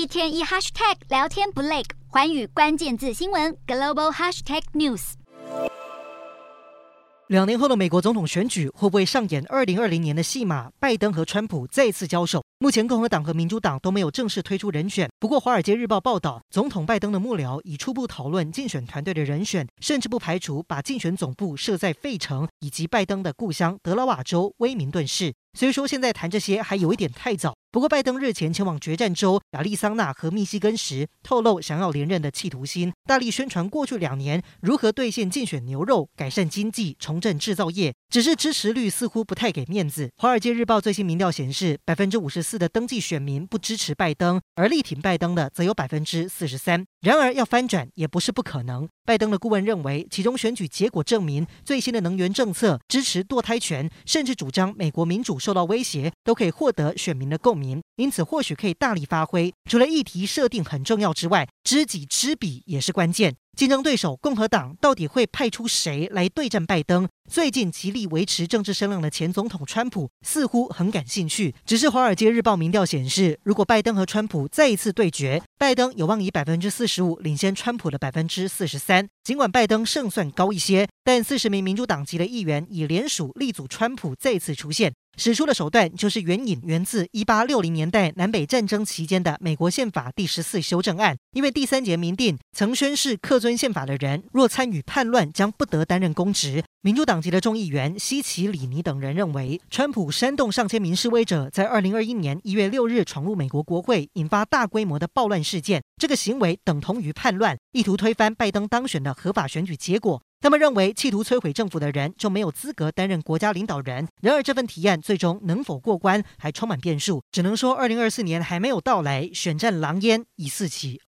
一天一 hashtag 聊天不累，环宇关键字新闻 global hashtag news。两年后的美国总统选举会不会上演二零二零年的戏码？拜登和川普再次交手。目前共和党和民主党都没有正式推出人选。不过，《华尔街日报》报道，总统拜登的幕僚已初步讨论竞选团队的人选，甚至不排除把竞选总部设在费城以及拜登的故乡德拉瓦州威明顿市。虽说现在谈这些还有一点太早。不过，拜登日前前往决战州亚利桑那和密西根时，透露想要连任的企图心，大力宣传过去两年如何兑现竞选牛肉、改善经济、重振制造业。只是支持率似乎不太给面子。《华尔街日报》最新民调显示，百分之五十四的登记选民不支持拜登，而力挺拜登的则有百分之四十三。然而，要翻转也不是不可能。拜登的顾问认为，其中选举结果证明，最新的能源政策、支持堕胎权，甚至主张美国民主受到威胁，都可以获得选民的共鸣。因此，或许可以大力发挥。除了议题设定很重要之外，知己知彼也是关键。竞争对手共和党到底会派出谁来对战拜登？最近极力维持政治声量的前总统川普似乎很感兴趣。只是《华尔街日报》民调显示，如果拜登和川普再一次对决，拜登有望以百分之四十五领先川普的百分之四十三。尽管拜登胜算高一些，但四十名民主党籍的议员已联署力阻川普再次出现。使出的手段就是援引源自一八六零年代南北战争期间的美国宪法第十四修正案，因为第三节明定，曾宣誓恪遵宪法的人，若参与叛乱，将不得担任公职。民主党籍的众议员希奇里尼等人认为，川普煽动上千名示威者在二零二一年一月六日闯入美国国会，引发大规模的暴乱事件，这个行为等同于叛乱，意图推翻拜登当选的合法选举结果。他们认为，企图摧毁政府的人就没有资格担任国家领导人。然而，这份提案最终能否过关，还充满变数。只能说，二零二四年还没有到来，选战狼烟已四起。